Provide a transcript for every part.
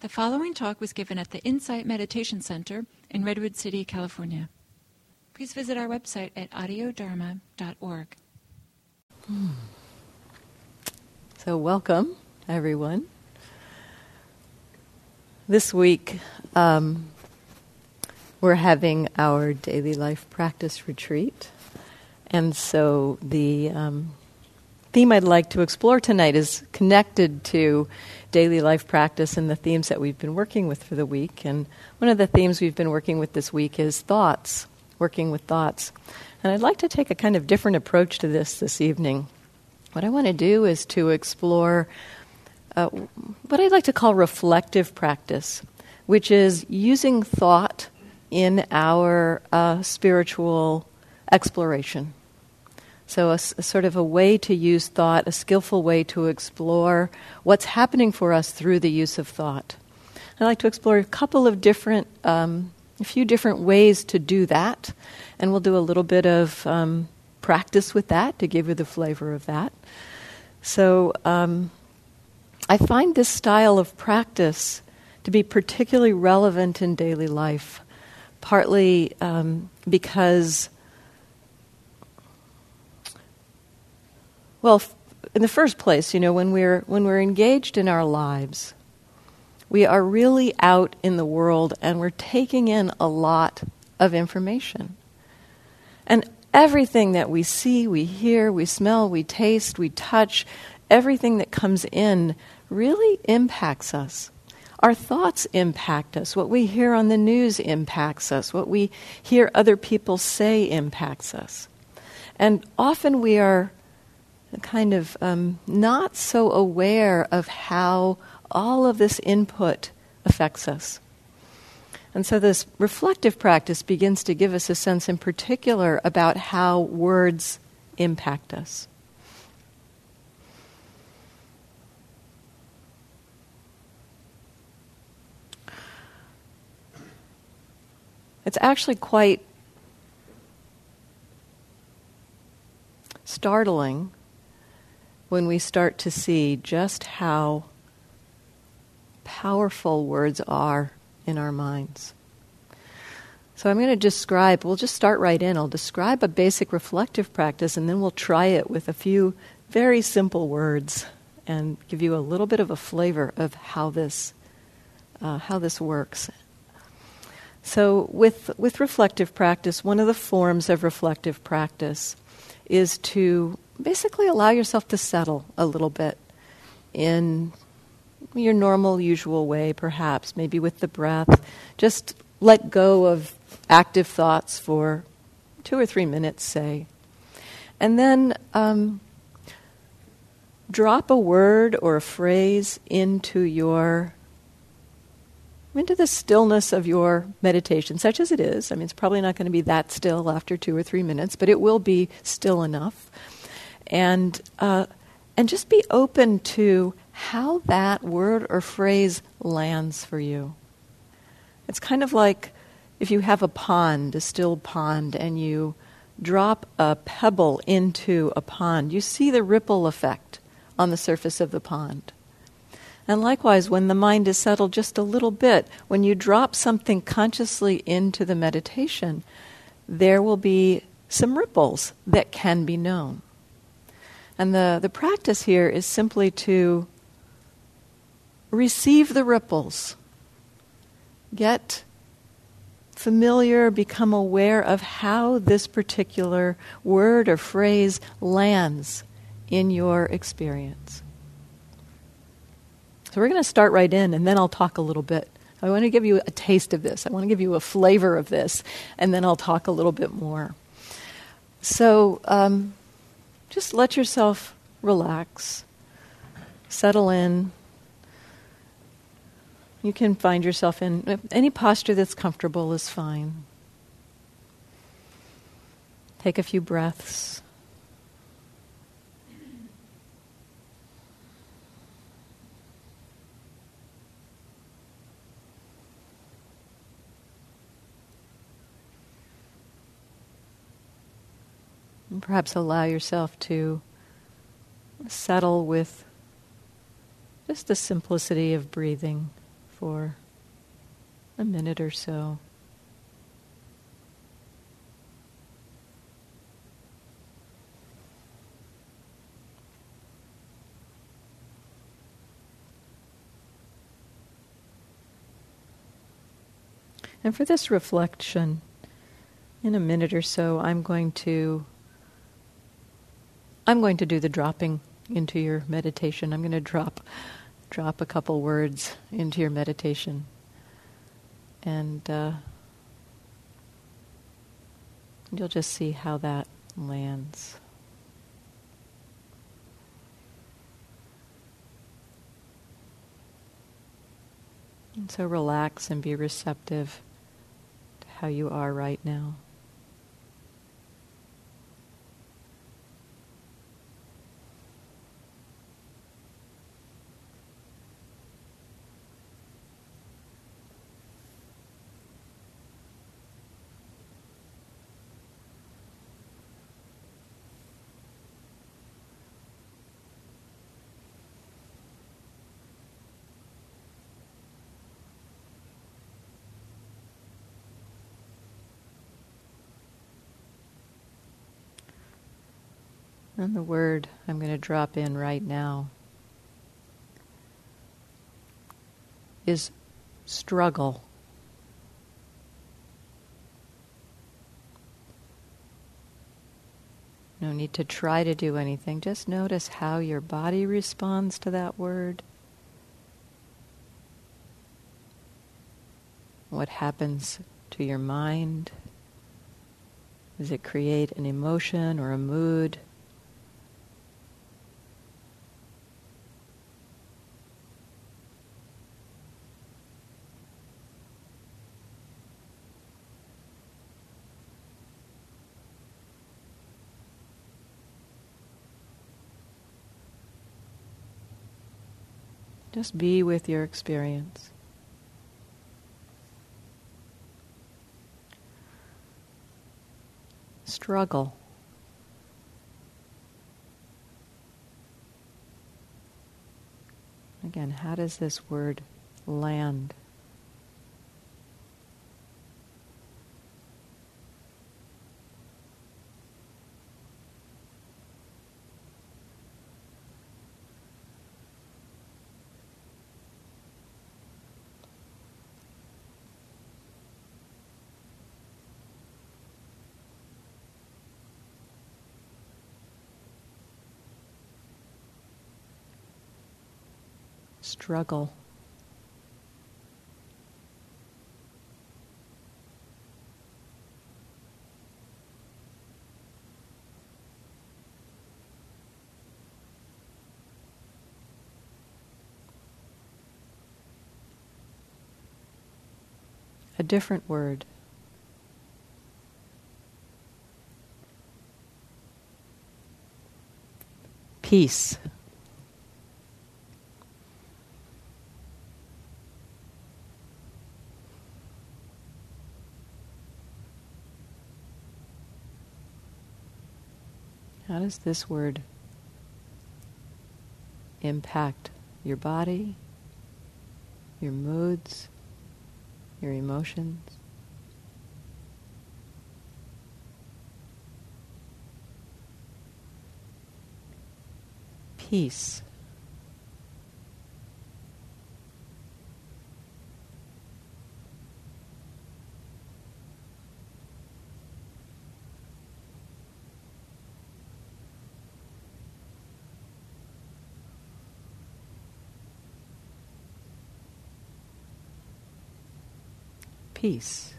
The following talk was given at the Insight Meditation Center in Redwood City, California. Please visit our website at audiodharma.org. So, welcome, everyone. This week, um, we're having our daily life practice retreat. And so, the um, theme I'd like to explore tonight is connected to daily life practice and the themes that we've been working with for the week. And one of the themes we've been working with this week is thoughts, working with thoughts. And I'd like to take a kind of different approach to this this evening. What I want to do is to explore uh, what I'd like to call reflective practice, which is using thought in our uh, spiritual exploration. So, a, a, sort of a way to use thought, a skillful way to explore what's happening for us through the use of thought. I'd like to explore a couple of different, um, a few different ways to do that, and we'll do a little bit of um, practice with that to give you the flavor of that. So, um, I find this style of practice to be particularly relevant in daily life, partly um, because Well, in the first place, you know, when we're, when we're engaged in our lives, we are really out in the world and we're taking in a lot of information. And everything that we see, we hear, we smell, we taste, we touch, everything that comes in really impacts us. Our thoughts impact us. What we hear on the news impacts us. What we hear other people say impacts us. And often we are kind of um, not so aware of how all of this input affects us. And so this reflective practice begins to give us a sense in particular about how words impact us. It's actually quite startling when we start to see just how powerful words are in our minds. So I'm going to describe, we'll just start right in. I'll describe a basic reflective practice and then we'll try it with a few very simple words and give you a little bit of a flavor of how this, uh, how this works. So, with, with reflective practice, one of the forms of reflective practice is to basically allow yourself to settle a little bit in your normal, usual way, perhaps, maybe with the breath. Just let go of active thoughts for two or three minutes, say. And then um, drop a word or a phrase into your into the stillness of your meditation, such as it is. I mean, it's probably not going to be that still after two or three minutes, but it will be still enough and uh, and just be open to how that word or phrase lands for you. It's kind of like if you have a pond, a still pond, and you drop a pebble into a pond, you see the ripple effect on the surface of the pond. And likewise, when the mind is settled just a little bit, when you drop something consciously into the meditation, there will be some ripples that can be known. And the, the practice here is simply to receive the ripples, get familiar, become aware of how this particular word or phrase lands in your experience. So we're going to start right in, and then I'll talk a little bit. I want to give you a taste of this. I want to give you a flavor of this, and then I'll talk a little bit more. So, um, just let yourself relax, settle in. You can find yourself in any posture that's comfortable is fine. Take a few breaths. And perhaps allow yourself to settle with just the simplicity of breathing for a minute or so. And for this reflection, in a minute or so, I'm going to I'm going to do the dropping into your meditation. I'm going to drop drop a couple words into your meditation, and uh, you'll just see how that lands. And so relax and be receptive to how you are right now. And the word I'm going to drop in right now is struggle. No need to try to do anything. Just notice how your body responds to that word. What happens to your mind? Does it create an emotion or a mood? Just be with your experience. Struggle. Again, how does this word land? Struggle. A different word. Peace. How does this word impact your body, your moods, your emotions? Peace. Peace.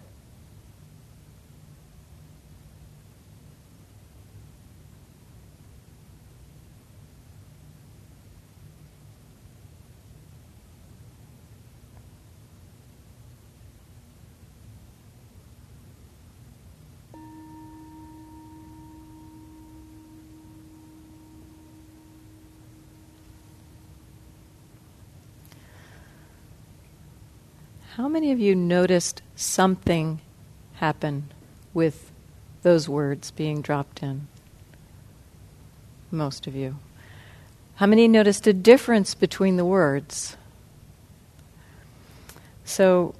How many of you noticed something happen with those words being dropped in? Most of you. How many noticed a difference between the words? So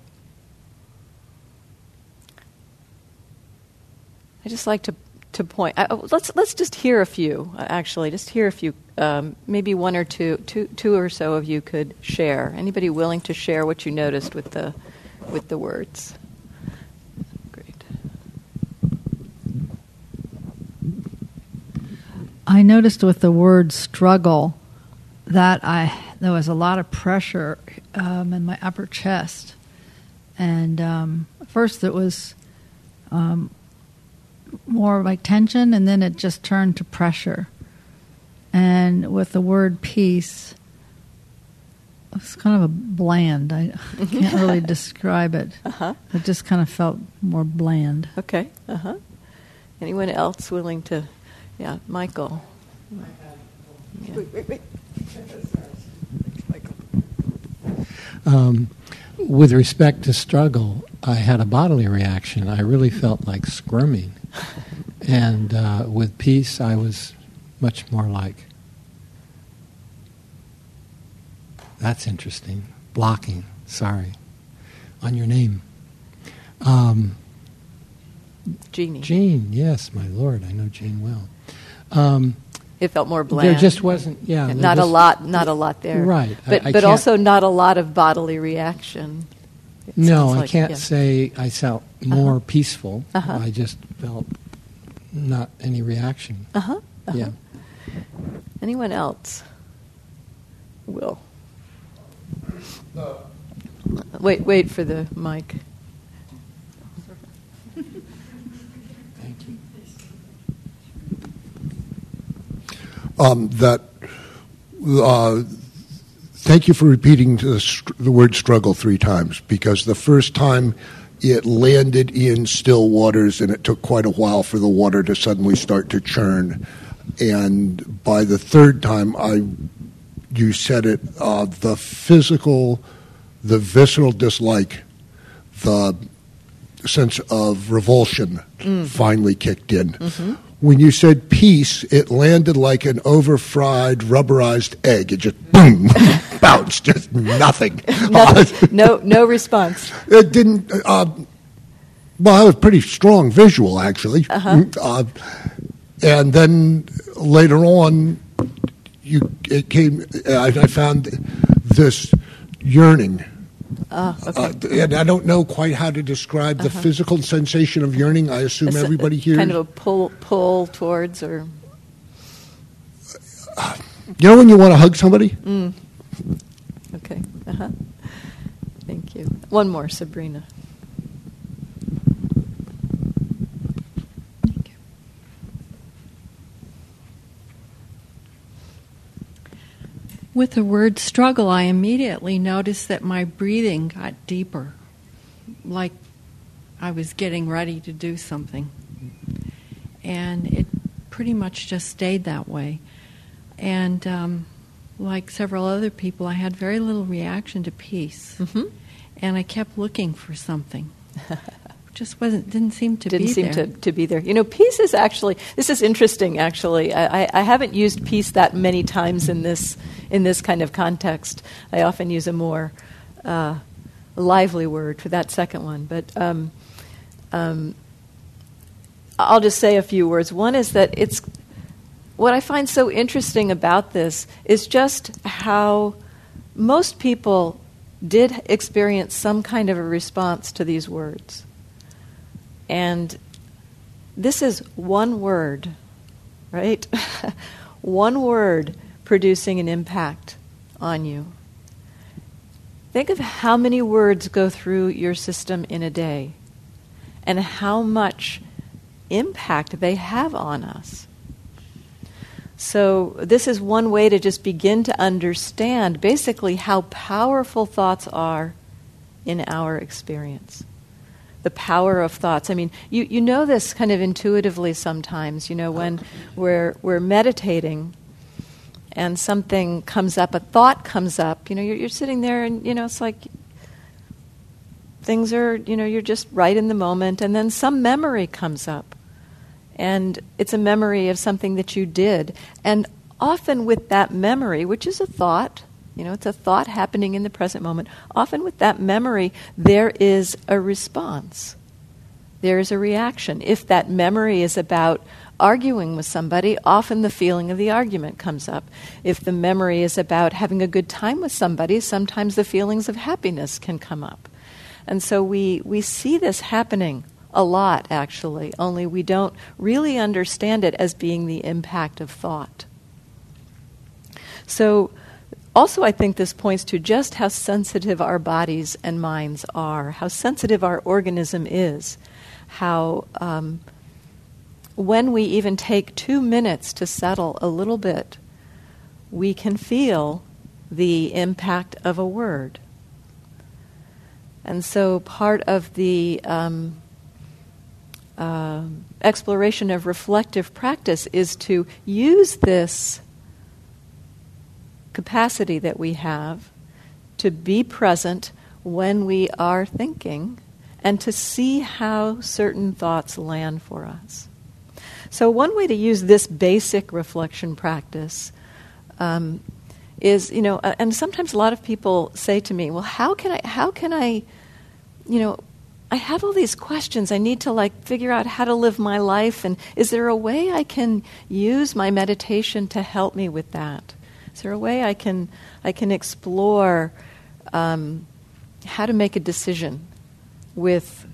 I just like to to point. Uh, let's let's just hear a few. Uh, actually, just hear a few. Um, maybe one or two, two, two or so of you could share. Anybody willing to share what you noticed with the with the words? Great. I noticed with the word struggle that I there was a lot of pressure um, in my upper chest, and um, first it was um, more like tension, and then it just turned to pressure. And with the word peace, it's kind of a bland. I, I can't really describe it. Uh-huh. It just kind of felt more bland. Okay. Uh huh. Anyone else willing to? Yeah, Michael. Yeah. Wait, wait, wait. Um, with respect to struggle, I had a bodily reaction. I really felt like squirming. and uh, with peace, I was much more like, that's interesting. Blocking, sorry, on your name. Um, Jeannie. Jean, yes, my lord, I know Jean well. Um, it felt more bland. There just wasn't, yeah. Not just, a lot, not a lot there. Right. But I, I but also not a lot of bodily reaction. It no, I like, can't yeah. say I felt more Uh-huh. peaceful. Uh-huh. I just felt not any reaction. Uh huh. Uh-huh. Yeah. Anyone else? Will. No. Wait, wait for the mic. Thank you. um, that uh, thank you for repeating the, the word struggle three times because the first time it landed in still waters and it took quite a while for the water to suddenly start to churn and by the third time i you said it uh, the physical the visceral dislike the sense of revulsion finally kicked in. When you said peace, it landed like an overfried, rubberized egg. It just boom, bounced, just nothing. Nothing. no, no response. it didn't. Uh, well, I was pretty strong visual actually, uh and then later on, you it came. I, I found this yearning. Ah, okay. Uh, and I don't know quite how to describe the physical sensation of yearning. I assume It's everybody here. Kind of a pull, pull towards, or you know when you want to hug somebody? okay. Uh-huh. Thank you. One more, Sabrina. With the word struggle, I immediately noticed that my breathing got deeper, like I was getting ready to do something. And it pretty much just stayed that way. And um, like several other people, I had very little reaction to peace. hmm And I kept looking for something. just wasn't, didn't seem to Didn't be seem there. to, to be there. You know, peace is actually this is interesting. Actually, I, I- I haven't used peace that many times in this in this kind of context. I often use a more uh, lively word for that second one. But um, um, I'll just say a few words. One is that it's what I find so interesting about this is just how most people did experience some kind of a response to these words. And this is one word, right? one word producing an impact on you. Think of how many words go through your system in a day and how much impact they have on us. So, this is one way to just begin to understand basically how powerful thoughts are in our experience. The power of thoughts. I mean, you, you know this kind of intuitively sometimes, you know, when we're, we're meditating and something comes up, a thought comes up, you know, you're, you're sitting there and, you know, it's like things are, you know, you're just right in the moment, and then some memory comes up. And it's a memory of something that you did. And often with that memory, which is a thought, You know, it's a thought happening in the present moment. Often with that memory, there is a response. There is a reaction. If that memory is about arguing with somebody, often the feeling of the argument comes up. If the memory is about having a good time with somebody, sometimes the feelings of happiness can come up. And so we, we see this happening a lot, actually, only we don't really understand it as being the impact of thought. So, also, I think this points to just how sensitive our bodies and minds are, how sensitive our organism is, how um, when we even take two minutes to settle a little bit, we can feel the impact of a word. And so, part of the um, uh, exploration of reflective practice is to use this capacity that we have to be present when we are thinking and to see how certain thoughts land for us. So, one way to use this basic reflection practice um, is, you know, uh, and sometimes a lot of people say to me, "Well, how can I? How can I? You know, I have all these questions. I need to like figure out how to live my life, and is there a way I can use my meditation to help me with that?" Is there a way I can I can explore um, how to make a decision with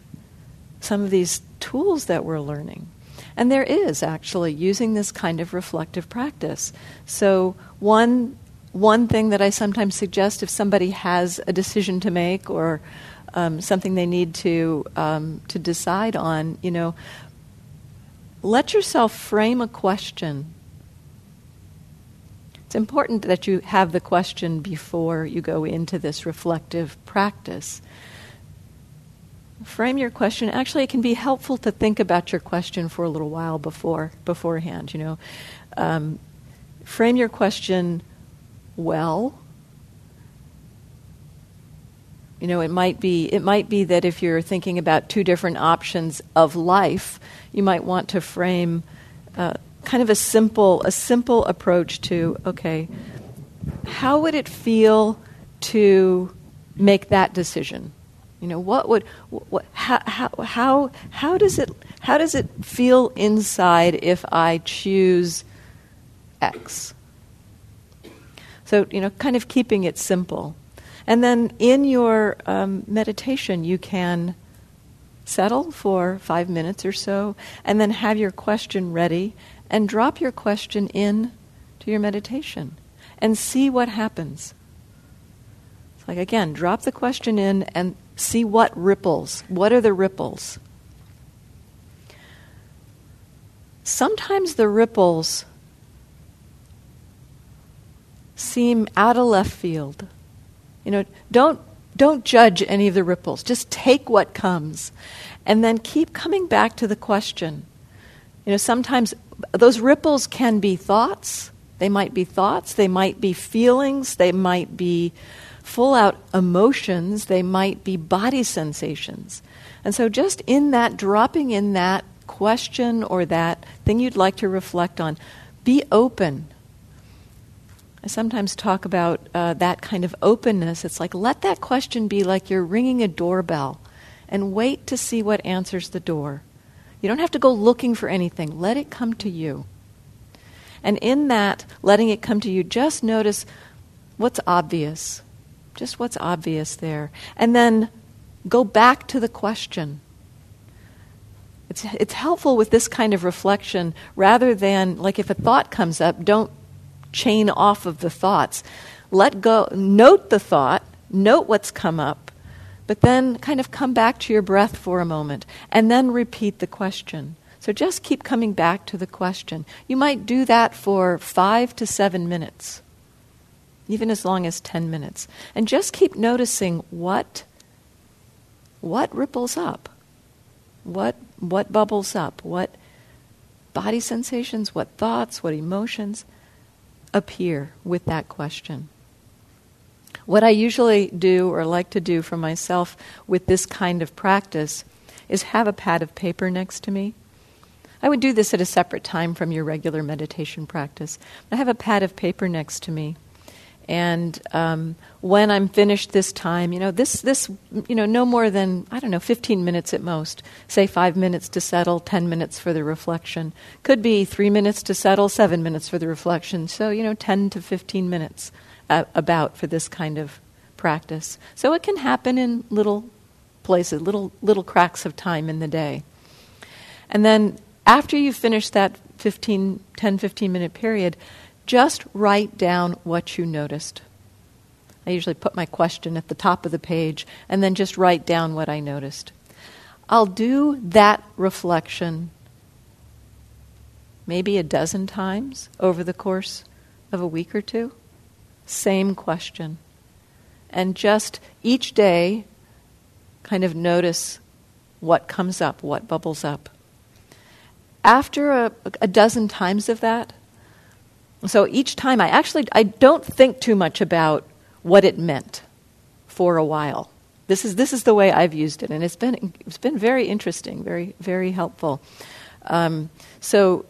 some of these tools that we're learning? And there is actually using this kind of reflective practice. So one one thing that I sometimes suggest if somebody has a decision to make or um, something they need to um, to decide on, you know, let yourself frame a question it's important that you have the question before you go into this reflective practice. Frame your question. Actually, it can be helpful to think about your question for a little while before beforehand. You know, um, frame your question well. You know, it might be it might be that if you're thinking about two different options of life, you might want to frame uh, kind of a simple a simple approach to okay how would it feel to make that decision? You know what would what, how, how, how, how does it how does it feel inside if i choose x? So you know kind of keeping it simple. And then in your um, meditation you can settle for five minutes or so and then have your question ready and drop your question in to your meditation and see what happens. It's like, again, drop the question in and see what ripples. What are the ripples? Sometimes the ripples seem out of left field. You know, don't don't judge any of the ripples. Just take what comes and then keep coming back to the question. You know, sometimes those ripples can be thoughts. They might be thoughts, they might be feelings, they might be full out emotions, they might be body sensations. And so, just in that, dropping in that question or that thing you'd like to reflect on, be open. I sometimes talk about uh, that kind of openness. It's like let that question be like you're ringing a doorbell and wait to see what answers the door. You don't have to go looking for anything. Let it come to you. And in that, letting it come to you, just notice what's obvious. Just what's obvious there. And then go back to the question. It's, it's helpful with this kind of reflection rather than, like, if a thought comes up, don't chain off of the thoughts. Let go, note the thought, note what's come up, but then kind of come back to your breath for a moment and then repeat the question. So just keep coming back to the question. You might do that for five to seven minutes, even as long as 10 minutes. And just keep noticing what, what ripples up, what, what bubbles up, what body sensations, what thoughts, what emotions appear with that question. What I usually do or like to do for myself with this kind of practice is have a pad of paper next to me. I would do this at a separate time from your regular meditation practice. I have a pad of paper next to me. And um, when I'm finished this time, you know, this, this, you know, no more than, I don't know, 15 minutes at most. Say five minutes to settle, 10 minutes for the reflection. Could be three minutes to settle, seven minutes for the reflection. So, you know, 10 to 15 minutes uh, about for this kind of practice. So it can happen in little places, little, little cracks of time in the day. And then after you finish that 15, 10, 15 minute period, just write down what you noticed. I usually put my question at the top of the page and then just write down what I noticed. I'll do that reflection maybe a dozen times over the course of a week or two. Same question. And just each day, kind of notice what comes up, what bubbles up. After a, a dozen times of that, so each time I actually I don't think too much about what it meant for a while. This is this is the way I've used it, and it's been it's been very interesting, very very helpful. Um, so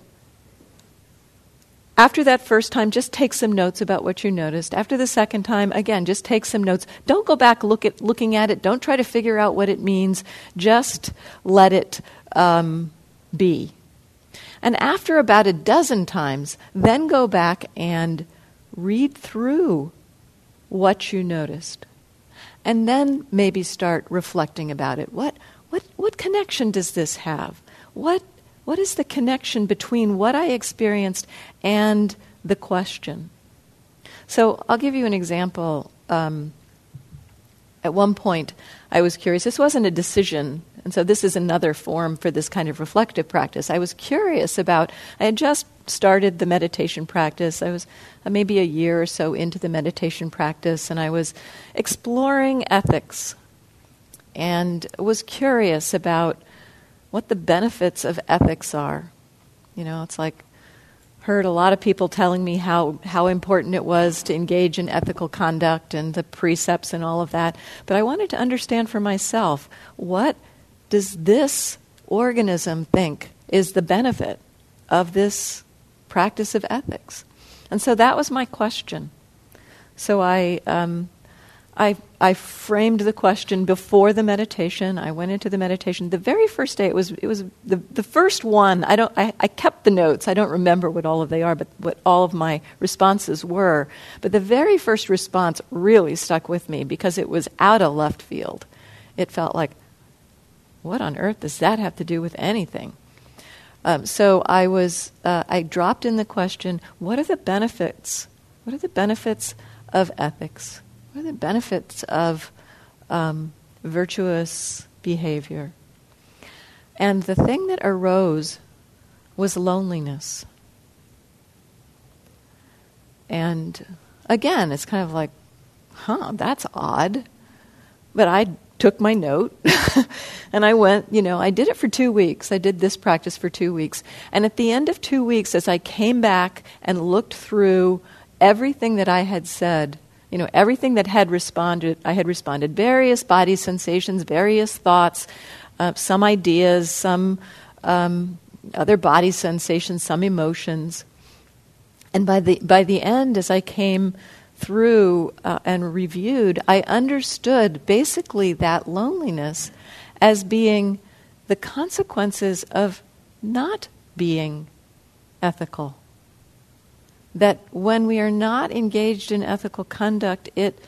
after that first time, just take some notes about what you noticed. After the second time, again, just take some notes. Don't go back look at looking at it. Don't try to figure out what it means. Just let it um, be. And after about a dozen times, then go back and read through what you noticed. And then maybe start reflecting about it. What, what, what connection does this have? What, what is the connection between what I experienced and the question? So I'll give you an example. Um, at one point, I was curious. This wasn't a decision and so this is another form for this kind of reflective practice. I was curious about, I had just started the meditation practice. I was uh, maybe a year or so into the meditation practice, and I was exploring ethics and was curious about what the benefits of ethics are. You know, it's like heard a lot of people telling me how, how important it was to engage in ethical conduct and the precepts and all of that. But I wanted to understand for myself what does this organism think is the benefit of this practice of ethics? And so that was my question. So I, um, I, I framed the question before the meditation. I went into the meditation. The very first day, it was, it was the, the first one. I, don't, I, I kept the notes. I don't remember what all of they are, but what all of my responses were. But the very first response really stuck with me because it was out of left field. It felt like, what on earth does that have to do with anything? Um, so I was, uh, I dropped in the question, what are the benefits? What are the benefits of ethics? What are the benefits of um, virtuous behavior? And the thing that arose was loneliness. And again, it's kind of like, huh, that's odd. But I took my note and I went, you know, I did it for two weeks. I did this practice for two weeks. And at the end of two weeks, as I came back and looked through everything that I had said, you know, everything that had responded, I had responded, various body sensations, various thoughts, uh, some ideas, some um, other body sensations, some emotions. And by the, by the end, as I came through uh, and reviewed, I understood basically that loneliness as being the consequences of not being ethical. That when we are not engaged in ethical conduct, it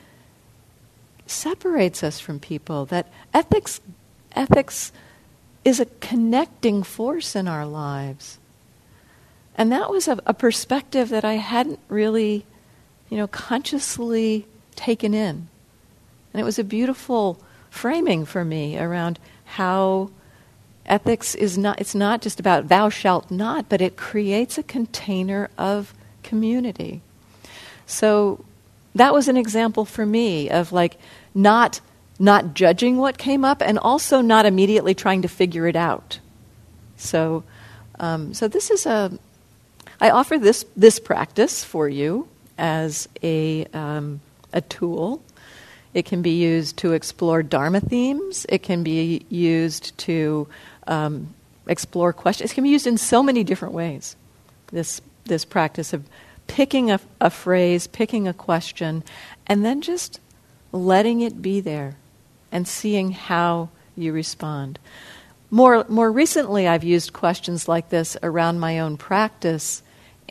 separates us from people. That ethics, ethics is a connecting force in our lives. And that was a, a perspective that I hadn't really you know, consciously taken in. And it was a beautiful framing for me around how ethics is not it's not just about thou shalt not but it creates a container of community so that was an example for me of like not not judging what came up and also not immediately trying to figure it out so um, so this is a i offer this this practice for you as a, um, a tool. It can be used to explore Dharma themes. It can be used to um, explore questions. It can be used in so many different ways. This, this practice of picking a, a phrase, picking a question, and then just letting it be there and seeing how you respond. More, more recently, I've used questions like this around my own practice,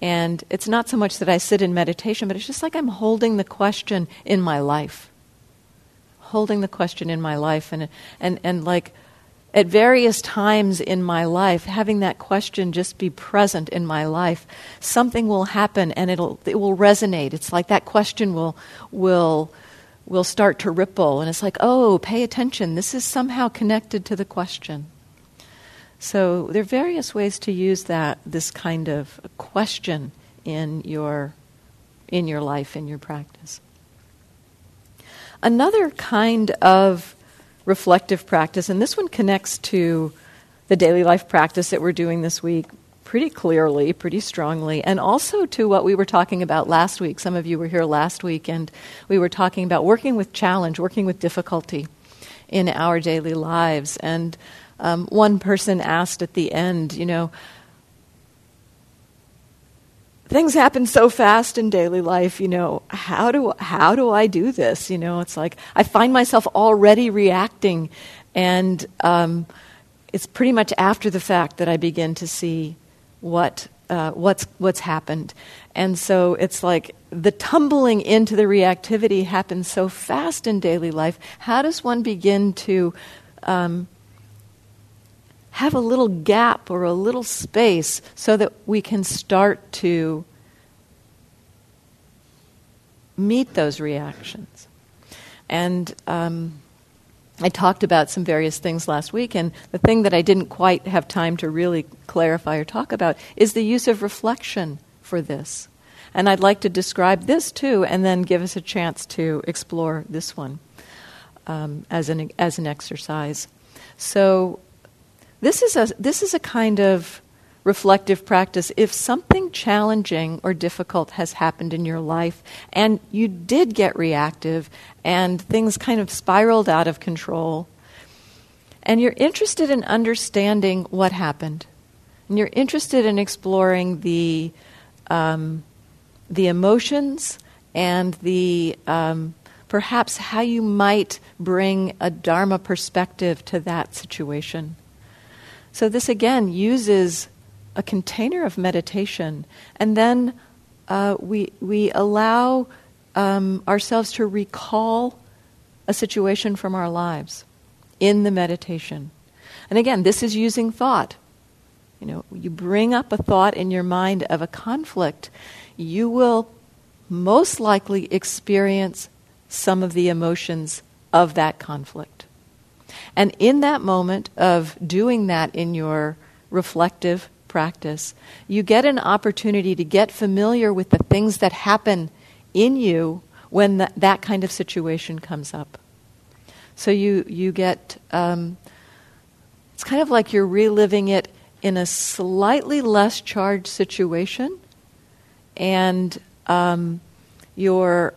and it's not so much that I sit in meditation, but it's just like I'm holding the question in my life. Holding the question in my life, and, and, and like at various times in my life, having that question just be present in my life, something will happen and it'll, it will resonate. It's like that question will, will, will start to ripple, and it's like, oh, pay attention. This is somehow connected to the question. So there are various ways to use that this kind of question in your in your life in your practice. Another kind of reflective practice and this one connects to the daily life practice that we're doing this week pretty clearly, pretty strongly, and also to what we were talking about last week. Some of you were here last week, and we were talking about working with challenge, working with difficulty in our daily lives. And um, one person asked at the end, you know, things happen so fast in daily life you know how do how do i do this? You know it's like i find myself already reacting and um, it's pretty much after the fact that i begin to see what uh, what's what's happened. And so it's like the tumbling into the reactivity happens so fast in daily life. How does one begin to um, have a little gap or a little space so that we can start to meet those reactions. And um, I talked about some various things last week, and the thing that I didn't quite have time to really clarify or talk about is the use of reflection for this. And I'd like to describe this too, and then give us a chance to explore this one um, as, an, as an exercise. So, this is a this is a kind of reflective practice. If something challenging or difficult has happened in your life and you did get reactive and things kind of spiraled out of control, and you're interested in understanding what happened, and you're interested in exploring the um, the emotions and the um, perhaps how you might bring a dharma perspective to that situation so, this again uses a container of meditation, and then uh, we, we allow um, ourselves to recall a situation from our lives in the meditation. And again, this is using thought. You know, you bring up a thought in your mind of a conflict, you will most likely experience some of the emotions of that conflict. And in that moment of doing that in your reflective practice, you get an opportunity to get familiar with the things that happen in you when that, that kind of situation comes up. So you, you get, um, it's kind of like you're reliving it in a slightly less charged situation, and um, you're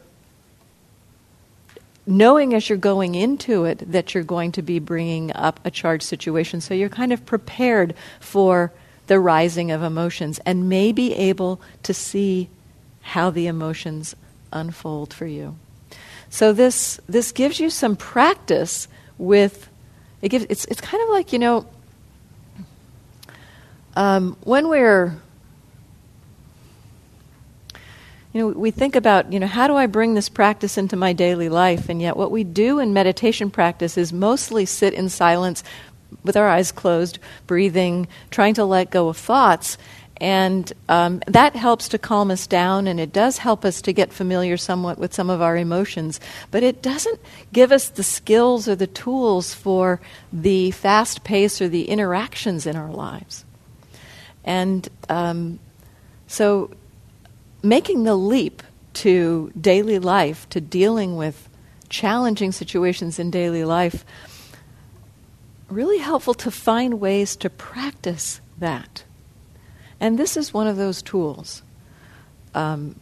knowing as you're going into it that you're going to be bringing up a charged situation. So you're kind of prepared for the rising of emotions and may be able to see how the emotions unfold for you. So this this gives you some practice with it gives it's it's kind of like you know um, when we're you know, we think about, you know, how do I bring this practice into my daily life? And yet, what we do in meditation practice is mostly sit in silence with our eyes closed, breathing, trying to let go of thoughts. And um, that helps to calm us down, and it does help us to get familiar somewhat with some of our emotions. But it doesn't give us the skills or the tools for the fast pace or the interactions in our lives. And um, so making the leap to daily life, to dealing with challenging situations in daily life, really helpful to find ways to practice that. And this is one of those tools. Um,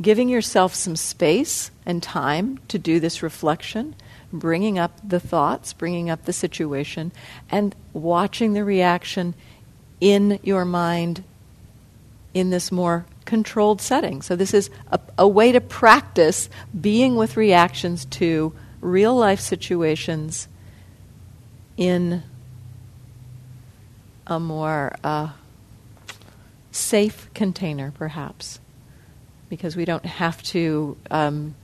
giving yourself some space and time to do this reflection, bringing up the thoughts, bringing up the situation, and watching the reaction in your mind in this more controlled setting. So, this is a, a way to practice being with reactions to real life situations in a more uh, safe container, perhaps, because we don't have to um,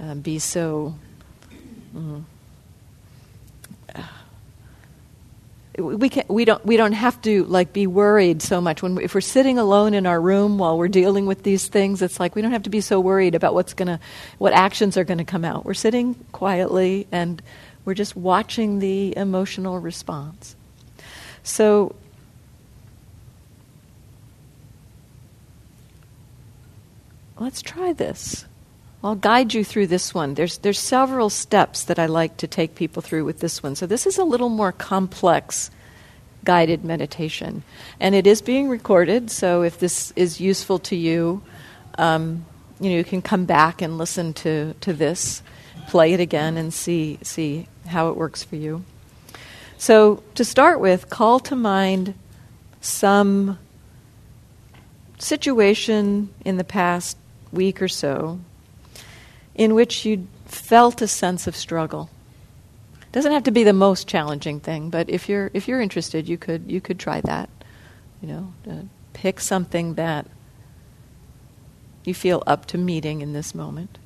uh, be so. Mm, we can we don't we don't have to like be worried so much. When we, if we're sitting alone in our room while we're dealing with these things it's like we don't have to be so worried about what's going to what actions are going to come out. We're sitting quietly and we're just watching the emotional response. So let's try this I'll guide you through this one. There's, there's several steps that I like to take people through with this one. So, this is a little more complex guided meditation. And it is being recorded, so if this is useful to you, um, you know, you can come back and listen to, to this, play it again, and see, see how it works for you. So, to start with, call to mind some situation in the past week or so in which you felt a sense of struggle. Doesn't have to be the most challenging thing, but if you're if you're interested, you could you could try that. You know, uh, pick something that you feel up to meeting in this moment.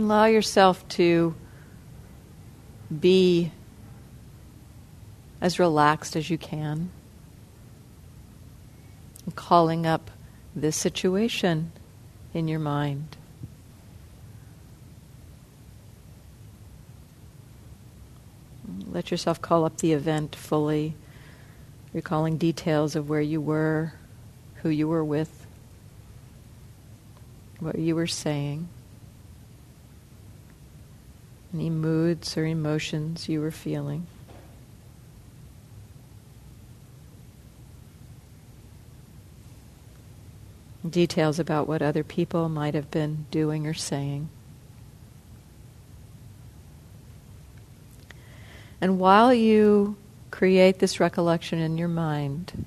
Allow yourself to be as relaxed as you can. calling up this situation in your mind. Let yourself call up the event fully, recalling details of where you were, who you were with, what you were saying any moods or emotions you were feeling. Details about what other people might have been doing or saying. And while you create this recollection in your mind,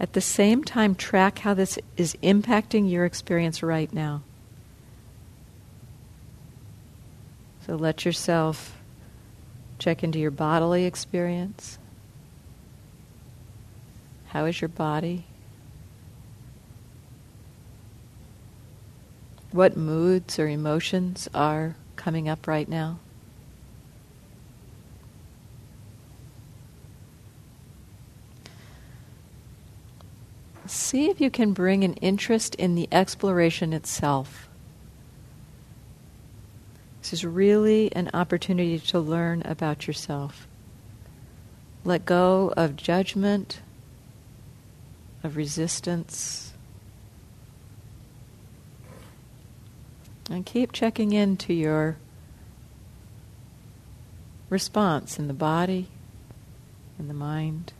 at the same time, track how this is impacting your experience right now. So let yourself check into your bodily experience. How is your body? What moods or emotions are coming up right now? See if you can bring an interest in the exploration itself. This is really an opportunity to learn about yourself. Let go of judgment, of resistance, and keep checking into your response in the body, in the mind.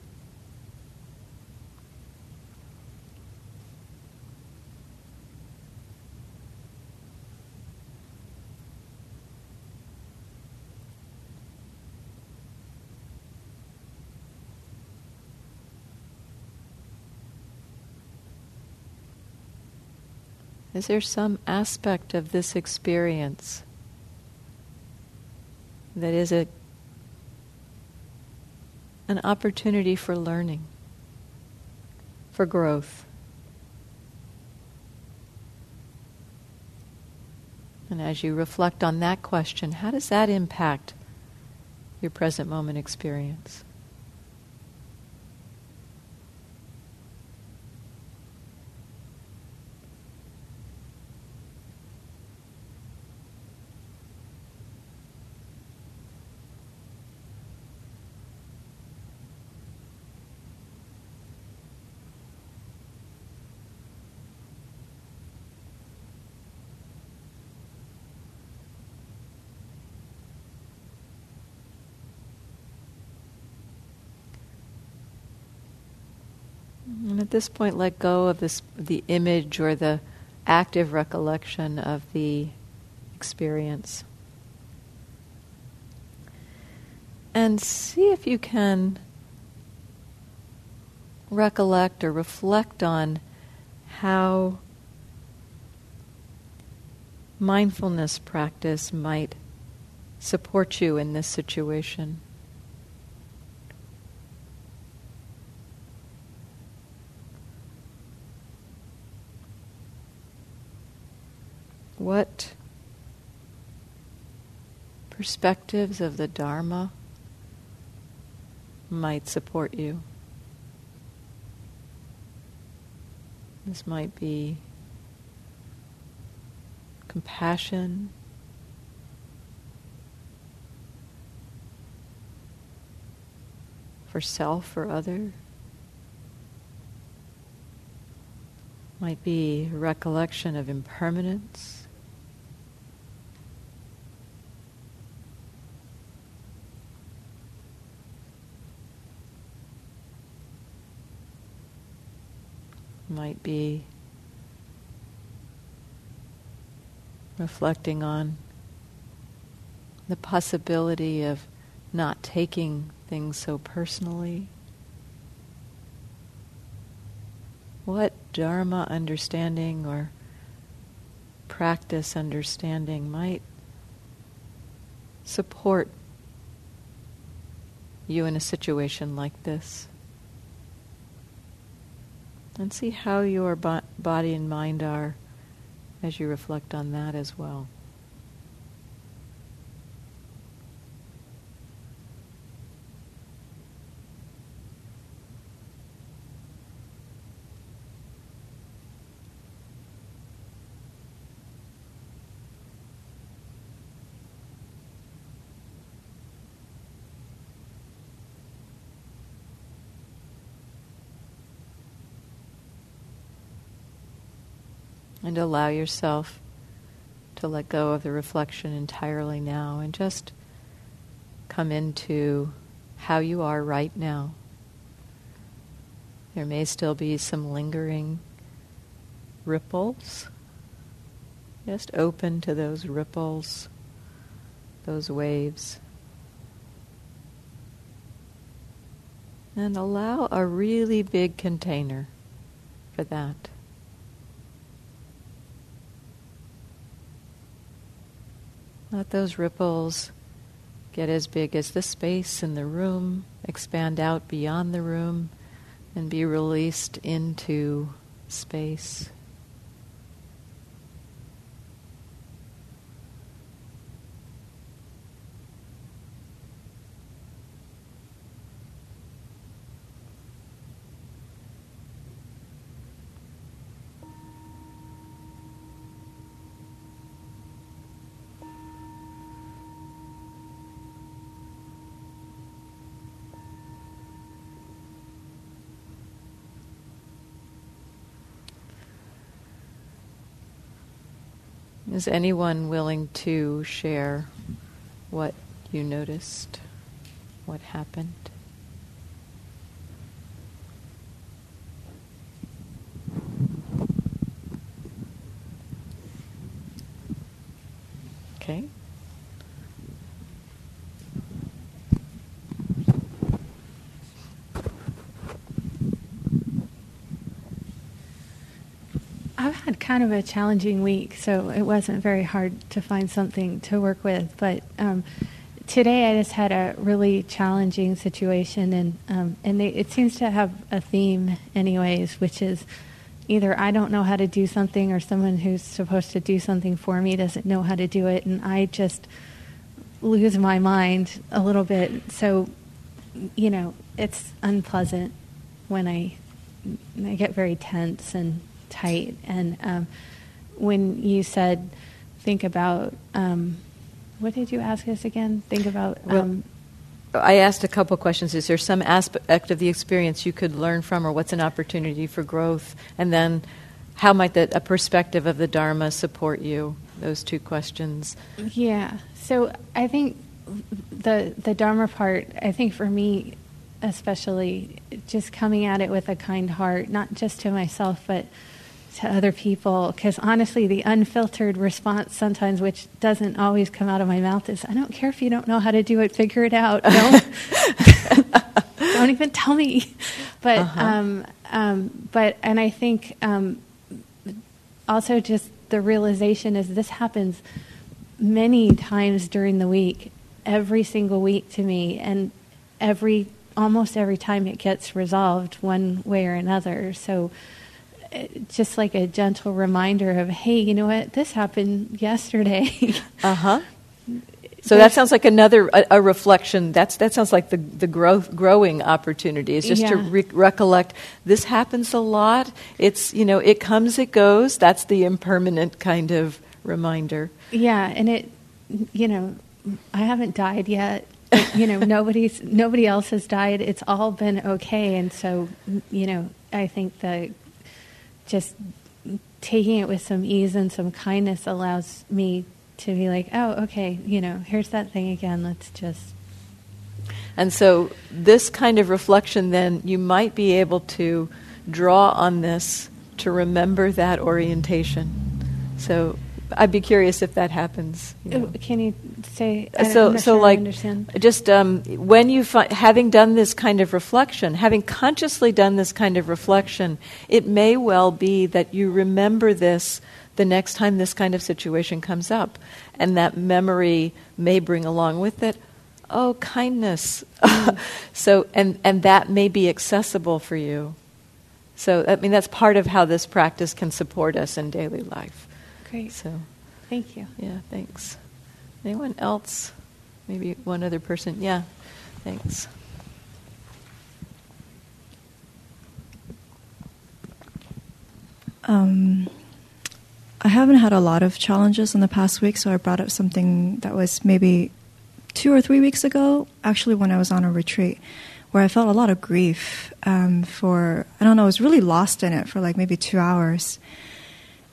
Is there some aspect of this experience that is a, an opportunity for learning, for growth? And as you reflect on that question, how does that impact your present moment experience? This point, let go of this, the image or the active recollection of the experience. And see if you can recollect or reflect on how mindfulness practice might support you in this situation. What perspectives of the Dharma might support you? This might be compassion, for self or other. Might be recollection of impermanence. Might be reflecting on the possibility of not taking things so personally. What Dharma understanding or practice understanding might support you in a situation like this? And see how your bo- body and mind are as you reflect on that as well. And allow yourself to let go of the reflection entirely now and just come into how you are right now. There may still be some lingering ripples. Just open to those ripples, those waves. And allow a really big container for that. Let those ripples get as big as the space in the room, expand out beyond the room, and be released into space. Is anyone willing to share what you noticed, what happened? Okay. I've had kind of a challenging week, so it wasn't very hard to find something to work with. But um, today I just had a really challenging situation, and um, and they, it seems to have a theme, anyways, which is either I don't know how to do something, or someone who's supposed to do something for me doesn't know how to do it, and I just lose my mind a little bit. So, you know, it's unpleasant when I I get very tense and tight. And um, when you said, think about, um, what did you ask us again? Think about. Um, well, I asked a couple questions. Is there some aspect of the experience you could learn from, or what's an opportunity for growth? And then, how might the, a perspective of the Dharma support you? Those two questions. Yeah. So I think the the Dharma part. I think for me, especially just coming at it with a kind heart, not just to myself, but to other people. Because honestly, the unfiltered response sometimes, which doesn't always come out of my mouth, is I don't care if you don't know how to do it, figure it out. Don't, don't even tell me. But, uh-huh. um, um, but, and I think um, also just the realization is this happens many times during the week, every single week to me, and every almost every time it gets resolved one way or another. So just like a gentle reminder of, hey, you know what, this happened yesterday. uh huh. So that sounds like another a, a, reflection. That's that sounds like the the growth growing opportunity is just yeah. to re- recollect. This happens a lot. It's you know it comes it goes. That's the impermanent kind of reminder. Yeah, and it you know I haven't died yet. you know nobody's nobody else has died. It's all been okay, and so you know I think that just taking it with some ease and some kindness allows me to be like, oh, okay, you know, here's that thing again. Let's just. And so, this kind of reflection, then, you might be able to draw on this to remember that orientation. So, I'd be curious if that happens. You know. Can you say? so, so sure like, understand. just um, when you fi- having done this kind of reflection, having consciously done this kind of reflection, it may well be that you remember this the next time this kind of situation comes up. And that memory may bring along with it, oh, kindness. Mm. so, and, and that may be accessible for you. So, I mean, that's part of how this practice can support us in daily life. Great. So, thank you. Yeah, thanks. Anyone else? Maybe one other person? Yeah, thanks. Um, I haven't had a lot of challenges in the past week, so I brought up something that was maybe two or three weeks ago, actually, when I was on a retreat, where I felt a lot of grief um, for, I don't know, I was really lost in it for like maybe two hours.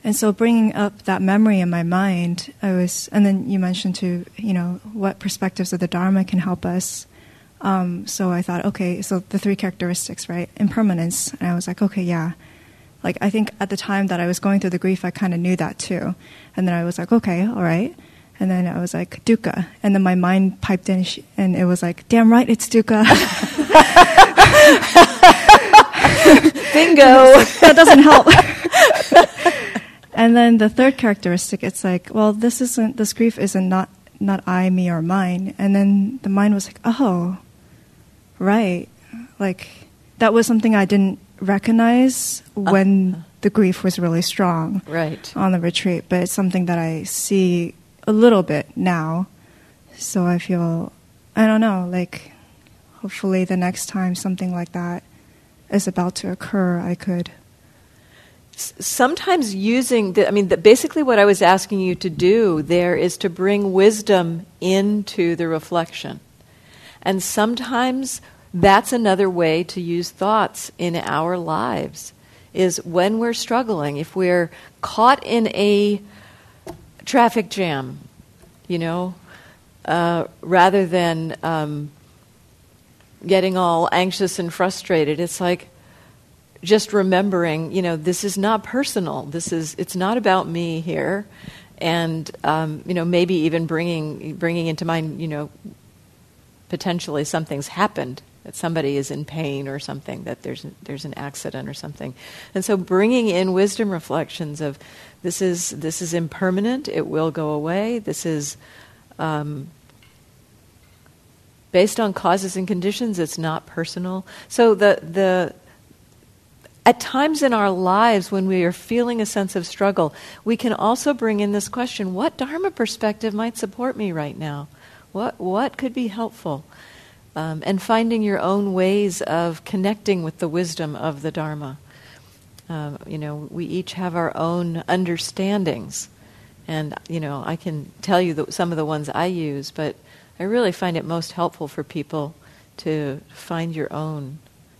And so bringing up that memory in my mind, I was, and then you mentioned to, you know, what perspectives of the Dharma can help us. Um, so I thought, okay, so the three characteristics, right? Impermanence. And I was like, okay, yeah like I think at the time that I was going through the grief, I kind of knew that too. And then I was like, okay, all right. And then I was like, dukkha. And then my mind piped in, and it was like, damn right, it's dukkha. Bingo. that doesn't help. and then the third characteristic, it's like, well, this isn't, this grief isn't not, not I, me, or mine. And then the mind was like, oh, right. Like, that was something I didn't recognize when uh, the grief was really strong right. on the retreat, but it's something that I see a little bit now. So I feel, I don't know, like hopefully the next time something like that is about to occur, I could. Sometimes using, the, I mean, the, basically what I was asking you to do there is to bring wisdom into the reflection. And sometimes that's another way to use thoughts in our lives is when we're struggling if we're caught in a traffic jam you know uh, rather than um, getting all anxious and frustrated it's like just remembering you know this is not personal this is it's not about me here and um, you know maybe even bringing bringing into mind you know potentially something's happened that somebody is in pain or something, that there's there's an accident or something, and so bringing in wisdom reflections of this is this is impermanent, it will go away. This is um, based on causes and conditions. It's not personal. So the the at times in our lives when we are feeling a sense of struggle, we can also bring in this question: What Dharma perspective might support me right now? What what could be helpful? um, and finding your own ways of connecting with the wisdom of the Dharma. Uh, you know, we each have our own understandings, and you know, I can tell you the, some of the ones I use, but I really find it most helpful for people to find your own,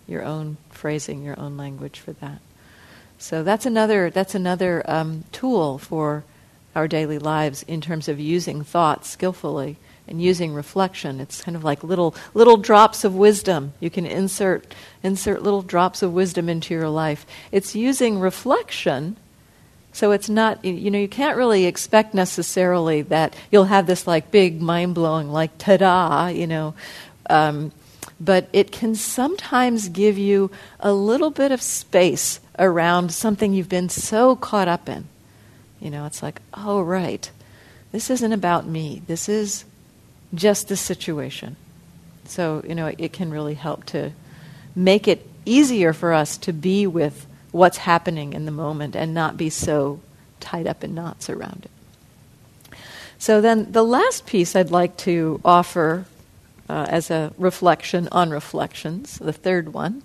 your own phrasing, your own language for that. So that's another that's another um, tool for our daily lives in terms of using thought skillfully and using reflection. It's kind of like little little drops of wisdom. You can insert insert little drops of wisdom into your life. It's using reflection. So it's not you know you can't really expect necessarily that you'll have this like big mind blowing like ta-da you know um, but it can sometimes give you a little bit of space around something you've been so caught up in. You know, it's like, oh, right, this isn't about me. This is just the situation. So, you know, it can really help to make it easier for us to be with what's happening in the moment and not be so tied up in knots around it. So, then the last piece I'd like to offer uh, as a reflection on reflections, the third one,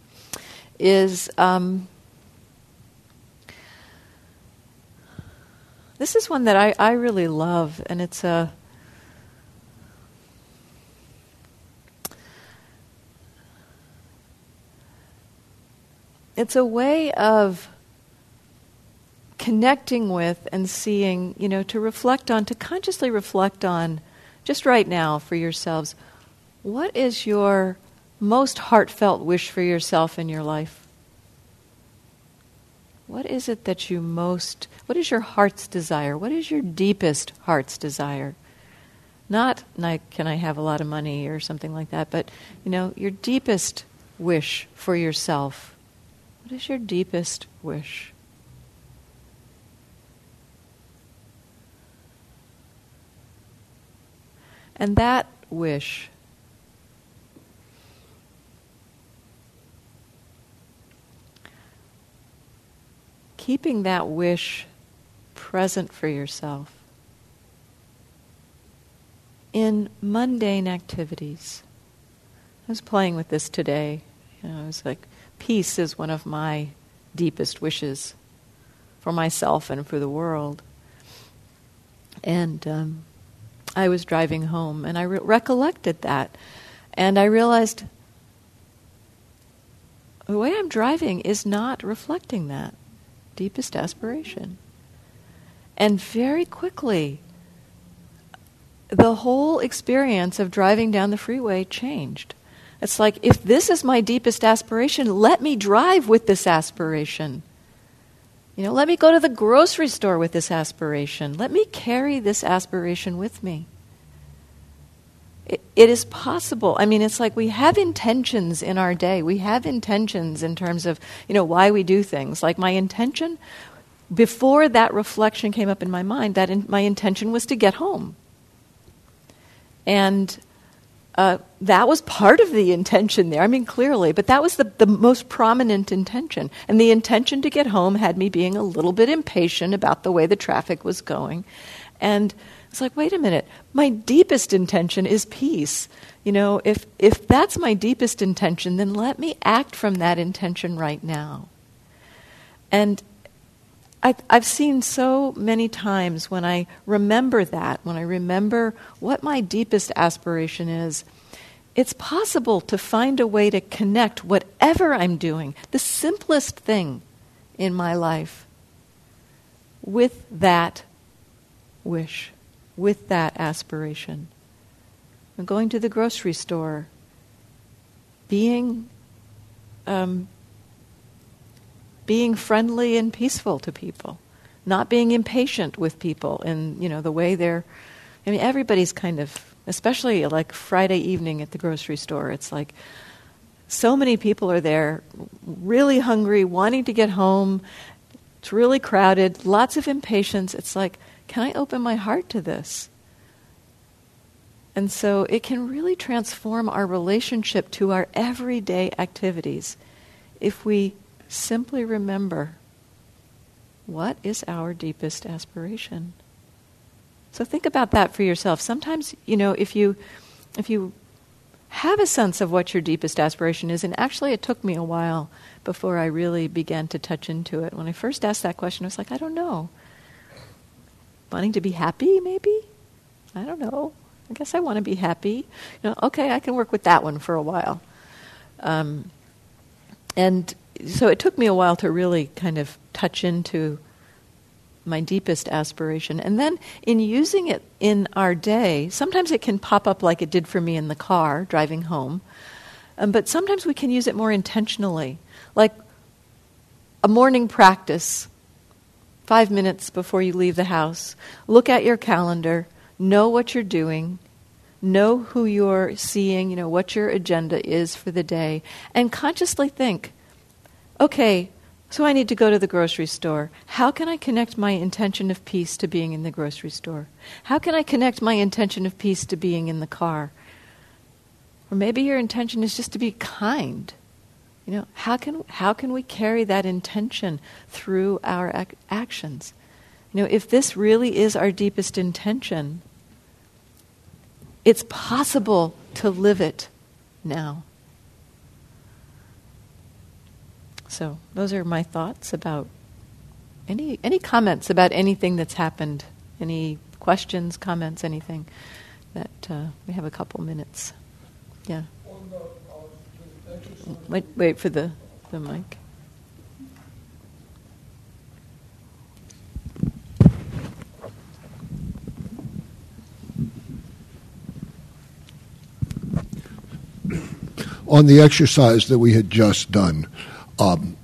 is um, this is one that I, I really love, and it's a it's a way of connecting with and seeing, you know, to reflect on, to consciously reflect on, just right now for yourselves, what is your most heartfelt wish for yourself in your life? What is it that you most, what is your heart's desire? What is your deepest heart's desire? Not like, can I have a lot of money or something like that, but, you know, your deepest wish for yourself. What is your deepest wish? And that wish keeping that wish present for yourself in mundane activities. I was playing with this today. You know, I was like, peace is one of my deepest wishes for myself and for the world. And um, I was driving home and I re- recollected that. And I realized the way I'm driving is not reflecting that deepest aspiration. And very quickly, the whole experience of driving down the freeway changed. It's like, if this is my deepest aspiration, let me drive with this aspiration. You know, let me go to the grocery store with this aspiration. Let me carry this aspiration with me. It, is possible. I mean, it's like we have intentions in our day. We have intentions in terms of, you know, why we do things. Like my intention, before that reflection came up in my mind, that in, my intention was to get home. And uh, that was part of the intention there. I mean, clearly, but that was the, the most prominent intention. And the intention to get home had me being a little bit impatient about the way the traffic was going. And it's like, wait a minute, my deepest intention is peace. You know, if, if that's my deepest intention, then let me act from that intention right now. And I, I've seen so many times when I remember that, when I remember what my deepest aspiration is, it's possible to find a way to connect whatever I'm doing, the simplest thing in my life, with that wish with that aspiration. And going to the grocery store, being um, being friendly and peaceful to people, not being impatient with people and you know the way they're. I mean, everybody's kind of, especially like Friday evening at the grocery store. It's like so many people are there, really hungry, wanting to get home. It's really crowded, lots of impatience. It's like can I open my heart to this? And so it can really transform our relationship to our everyday activities if we simply remember what is our deepest aspiration. So think about that for yourself. Sometimes, you know, if you if you have a sense of what your deepest aspiration is, and actually it took me a while before I really began to touch into it. When I first asked that question, I was like, I don't know wanting to be happy, maybe? I don't know. I guess I want to be happy. You know, okay, I can work with that one for a while. Um, and so it took me a while to really kind of touch into my deepest aspiration. And then in using it in our day, sometimes it can pop up like it did for me in the car driving home. Um, but sometimes we can use it more intentionally, like a morning practice, five minutes before you leave the house. Look at your calendar, know what you're doing, know who you're seeing, you know, what your agenda is for the day, and consciously think, okay, so I need to go to the grocery store. How can I connect my intention of peace to being in the grocery store? How can I connect my intention of peace to being in the car? Or maybe your intention is just to be kind. You know, how can, how can we carry that intention through our ac- actions? You know, if this really is our deepest intention, it's possible to live it now. So, those are my thoughts about any any comments about anything that's happened. Any questions, comments, anything? That uh, we have a couple minutes. Yeah. Wait, wait for the the mic. on the exercise that we had just done, um,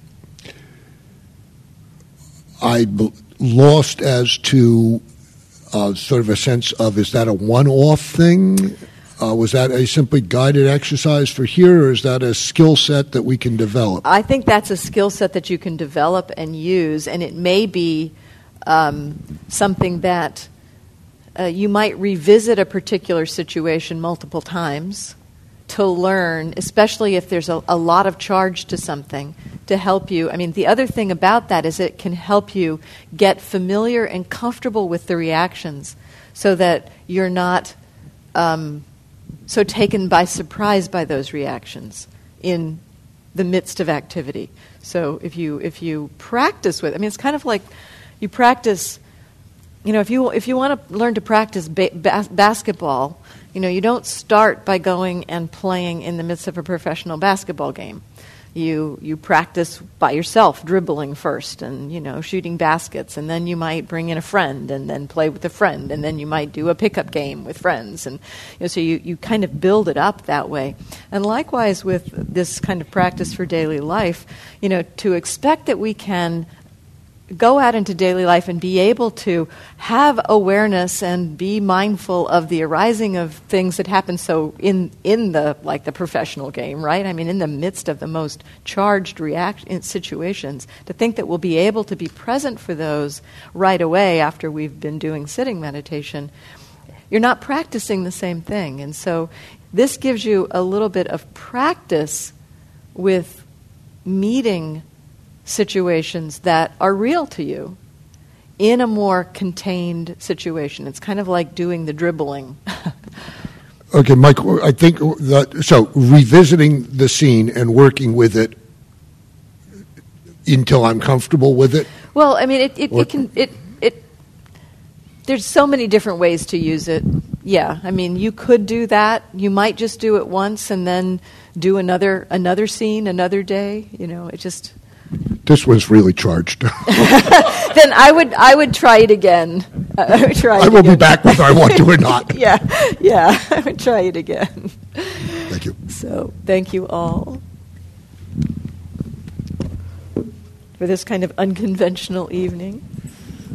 I b- lost as to uh, sort of a sense of is that a one off thing? Uh, was that a simply guided exercise for here, or is that a skill set that we can develop? I think that's a skill set that you can develop and use, and it may be um, something that uh, you might revisit a particular situation multiple times to learn, especially if there's a, a, lot of charge to something, to help you. I mean, the other thing about that is it can help you get familiar and comfortable with the reactions so that you're not um, so taken by surprise by those reactions in the midst of activity. So if you, if you practice with, I mean, it's kind of like you practice. You know, if you if you want to learn to practice ba- bas- basketball, you know, you don't start by going and playing in the midst of a professional basketball game. You you practice by yourself, dribbling first, and you know, shooting baskets, and then you might bring in a friend, and then play with a friend, and then you might do a pickup game with friends, and you know, so you you kind of build it up that way. And likewise with this kind of practice for daily life, you know, to expect that we can go out into daily life and be able to have awareness and be mindful of the arising of things that happen. So in in the like the professional game right? I mean in the midst of the most charged react situations to think that we'll be able to be present for those right away after we've been doing sitting meditation you're not practicing the same thing. And so this gives you a little bit of practice with meeting situations that are real to you in a more contained situation. It's kind of like doing the dribbling. okay, Mike, I think that, so revisiting the scene and working with it until I'm comfortable with it. Well, I mean, it, it, it can it it. There's so many different ways to use it. Yeah, I mean, you could do that. You might just do it once and then do another another scene another day. You know, it just this was really charged. then I would I would try it again. I would try. I will again. be back whether I want to or not. yeah, yeah. I would try it again. Thank you. So thank you all for this kind of unconventional evening.